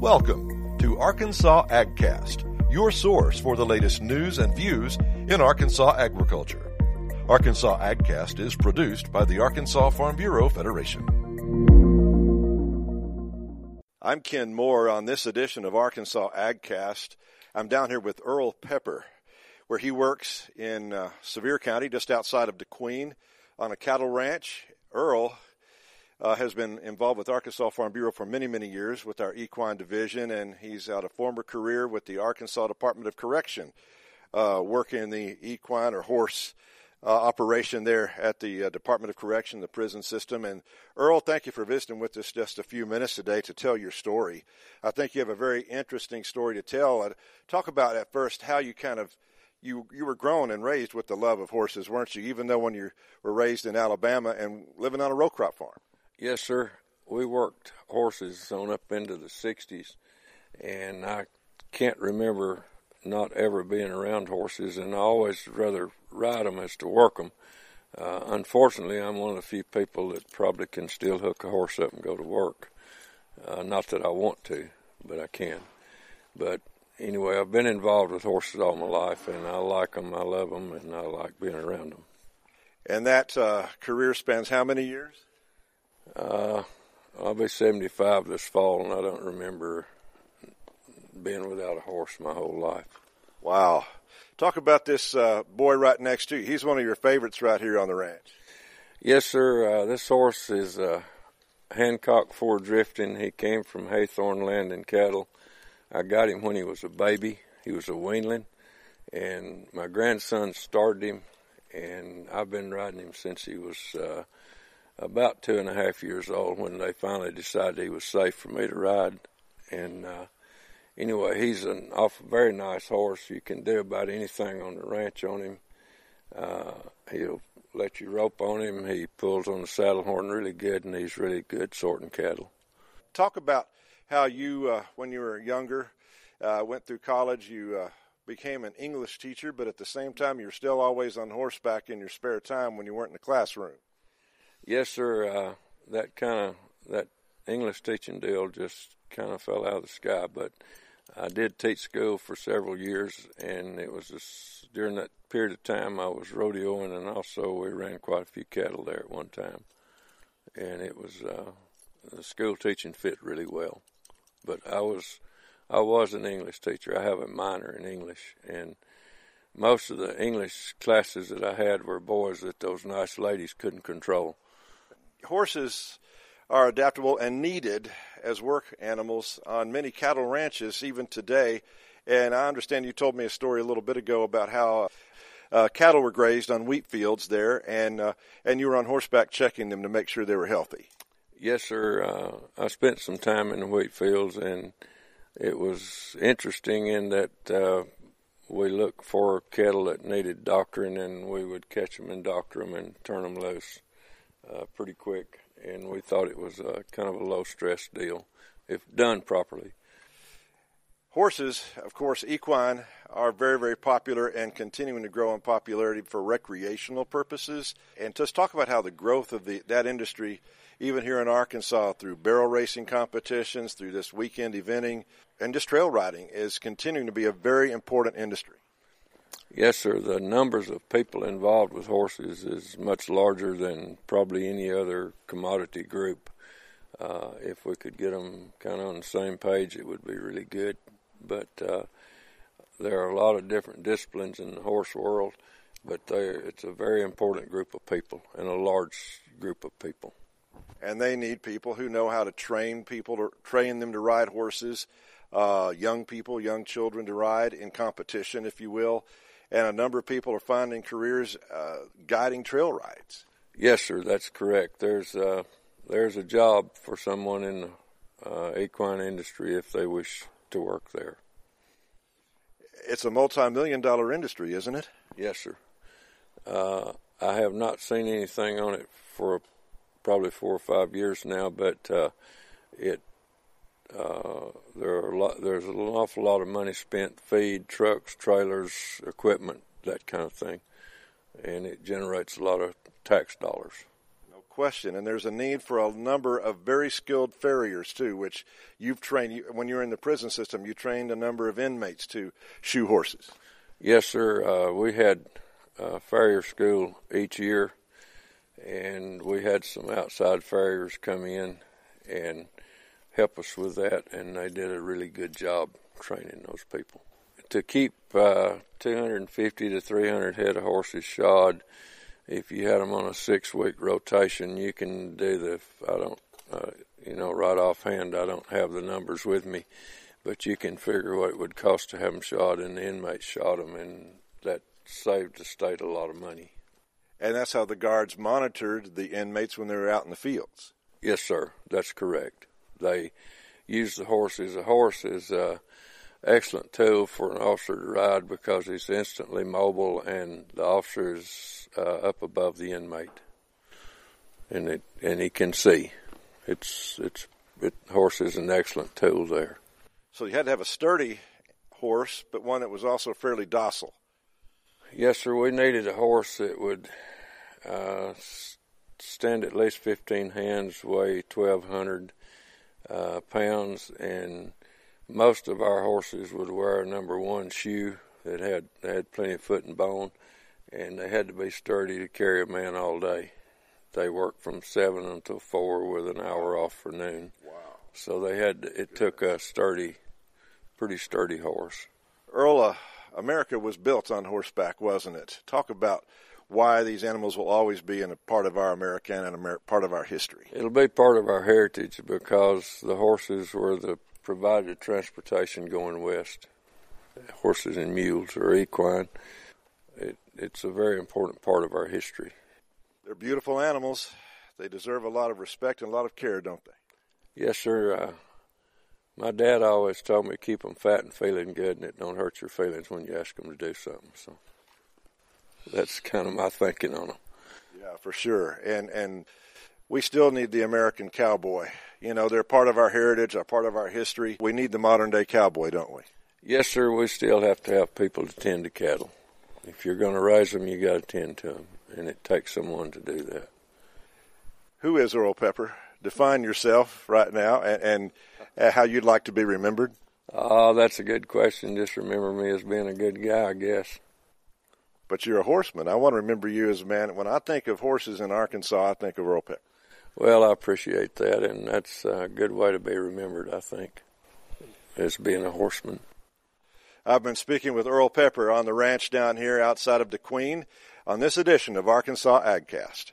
Welcome to Arkansas AgCast, your source for the latest news and views in Arkansas agriculture. Arkansas AgCast is produced by the Arkansas Farm Bureau Federation. I'm Ken Moore on this edition of Arkansas AgCast. I'm down here with Earl Pepper, where he works in uh, Sevier County, just outside of DeQueen, on a cattle ranch. Earl uh, has been involved with Arkansas Farm Bureau for many, many years with our equine division, and he's had a former career with the Arkansas Department of Correction, uh, working in the equine or horse uh, operation there at the uh, Department of Correction, the prison system. And Earl, thank you for visiting with us just a few minutes today to tell your story. I think you have a very interesting story to tell. Uh, talk about at first how you kind of you you were grown and raised with the love of horses, weren't you? Even though when you were raised in Alabama and living on a row crop farm. Yes, sir. We worked horses on up into the 60s, and I can't remember not ever being around horses, and I always rather ride them as to work them. Uh, unfortunately, I'm one of the few people that probably can still hook a horse up and go to work. Uh, not that I want to, but I can. But anyway, I've been involved with horses all my life, and I like them, I love them, and I like being around them. And that uh, career spans how many years? Uh, I'll be 75 this fall, and I don't remember being without a horse my whole life. Wow. Talk about this uh, boy right next to you. He's one of your favorites right here on the ranch. Yes, sir. Uh, this horse is uh, Hancock Four Drifting. He came from Haythorn Land and Cattle. I got him when he was a baby. He was a weanling, and my grandson started him, and I've been riding him since he was uh, about two and a half years old when they finally decided he was safe for me to ride. And uh, anyway, he's an awful, very nice horse. You can do about anything on the ranch on him. Uh, he'll let you rope on him. He pulls on the saddle horn really good, and he's really good sorting cattle. Talk about how you, uh, when you were younger, uh, went through college. You uh, became an English teacher, but at the same time, you're still always on horseback in your spare time when you weren't in the classroom. Yes, sir. Uh, that kind of that English teaching deal just kind of fell out of the sky. But I did teach school for several years, and it was just, during that period of time I was rodeoing, and also we ran quite a few cattle there at one time. And it was uh, the school teaching fit really well. But I was I was an English teacher. I have a minor in English, and most of the English classes that I had were boys that those nice ladies couldn't control horses are adaptable and needed as work animals on many cattle ranches even today. And I understand you told me a story a little bit ago about how uh, cattle were grazed on wheat fields there, and uh, and you were on horseback checking them to make sure they were healthy. Yes, sir. Uh, I spent some time in the wheat fields, and it was interesting in that uh, we looked for cattle that needed doctoring, and we would catch them and doctor them and turn them loose uh, pretty quick, and we thought it was a, kind of a low stress deal if done properly. Horses, of course, equine are very, very popular and continuing to grow in popularity for recreational purposes. And just talk about how the growth of the, that industry, even here in Arkansas, through barrel racing competitions, through this weekend eventing, and just trail riding, is continuing to be a very important industry. Yes, sir. The numbers of people involved with horses is much larger than probably any other commodity group. Uh, if we could get them kind of on the same page, it would be really good. But uh, there are a lot of different disciplines in the horse world, but it's a very important group of people and a large group of people. And they need people who know how to train people to train them to ride horses, uh, young people, young children to ride in competition, if you will and a number of people are finding careers uh, guiding trail rides. Yes, sir, that's correct. There's uh, there's a job for someone in the uh, equine industry if they wish to work there. It's a multi-million dollar industry, isn't it? Yes, sir. Uh, I have not seen anything on it for probably four or five years now, but uh, it uh, there are a lot, there's an awful lot of money spent feed, trucks, trailers, equipment, that kind of thing, and it generates a lot of tax dollars. No question. And there's a need for a number of very skilled farriers too, which you've trained. When you were in the prison system, you trained a number of inmates to shoe horses. Yes, sir. Uh, we had uh, farrier school each year, and we had some outside farriers come in and help us with that, and they did a really good job training those people. To keep uh, 250 to 300 head of horses shod, if you had them on a six-week rotation, you can do the. I don't, uh, you know, right offhand, I don't have the numbers with me, but you can figure what it would cost to have them shod, and the inmates shot them, and that saved the state a lot of money. And that's how the guards monitored the inmates when they were out in the fields. Yes, sir. That's correct. They use the horse as a horse is an excellent tool for an officer to ride because he's instantly mobile and the officer is uh, up above the inmate, and it and he can see. It's it's it, horse is an excellent tool there. So you had to have a sturdy horse, but one that was also fairly docile. Yes, sir. We needed a horse that would uh, stand at least 15 hands, weigh 1,200 uh, pounds, and most of our horses would wear a number one shoe that had had plenty of foot and bone, and they had to be sturdy to carry a man all day. They worked from seven until four with an hour off for noon. Wow! So they had to, it took a sturdy, pretty sturdy horse. Earl, uh, America was built on horseback, wasn't it? Talk about why these animals will always be in a part of our American and Amer- part of our history. It'll be part of our heritage because the horses were the provided transportation going west. Horses and mules are equine. It, it's a very important part of our history. They're beautiful animals. They deserve a lot of respect and a lot of care, don't they? Yes, sir. Uh, my dad always told me keep them fat and feeling good, and it don't hurt your feelings when you ask them to do something. So that's kind of my thinking on them. Yeah, for sure. And and we still need the American cowboy. You know, they're part of our heritage, a part of our history. We need the modern day cowboy, don't we? Yes, sir. We still have to have people to tend to cattle. If you're going to raise them, you got to tend to them, and it takes someone to do that. Who is Earl Pepper? Define yourself right now, and, and uh, how you'd like to be remembered. Oh, that's a good question. Just remember me as being a good guy, I guess but you're a horseman. I want to remember you as a man. When I think of horses in Arkansas, I think of Earl Pepper. Well, I appreciate that, and that's a good way to be remembered, I think, as being a horseman. I've been speaking with Earl Pepper on the ranch down here outside of De Queen on this edition of Arkansas AgCast.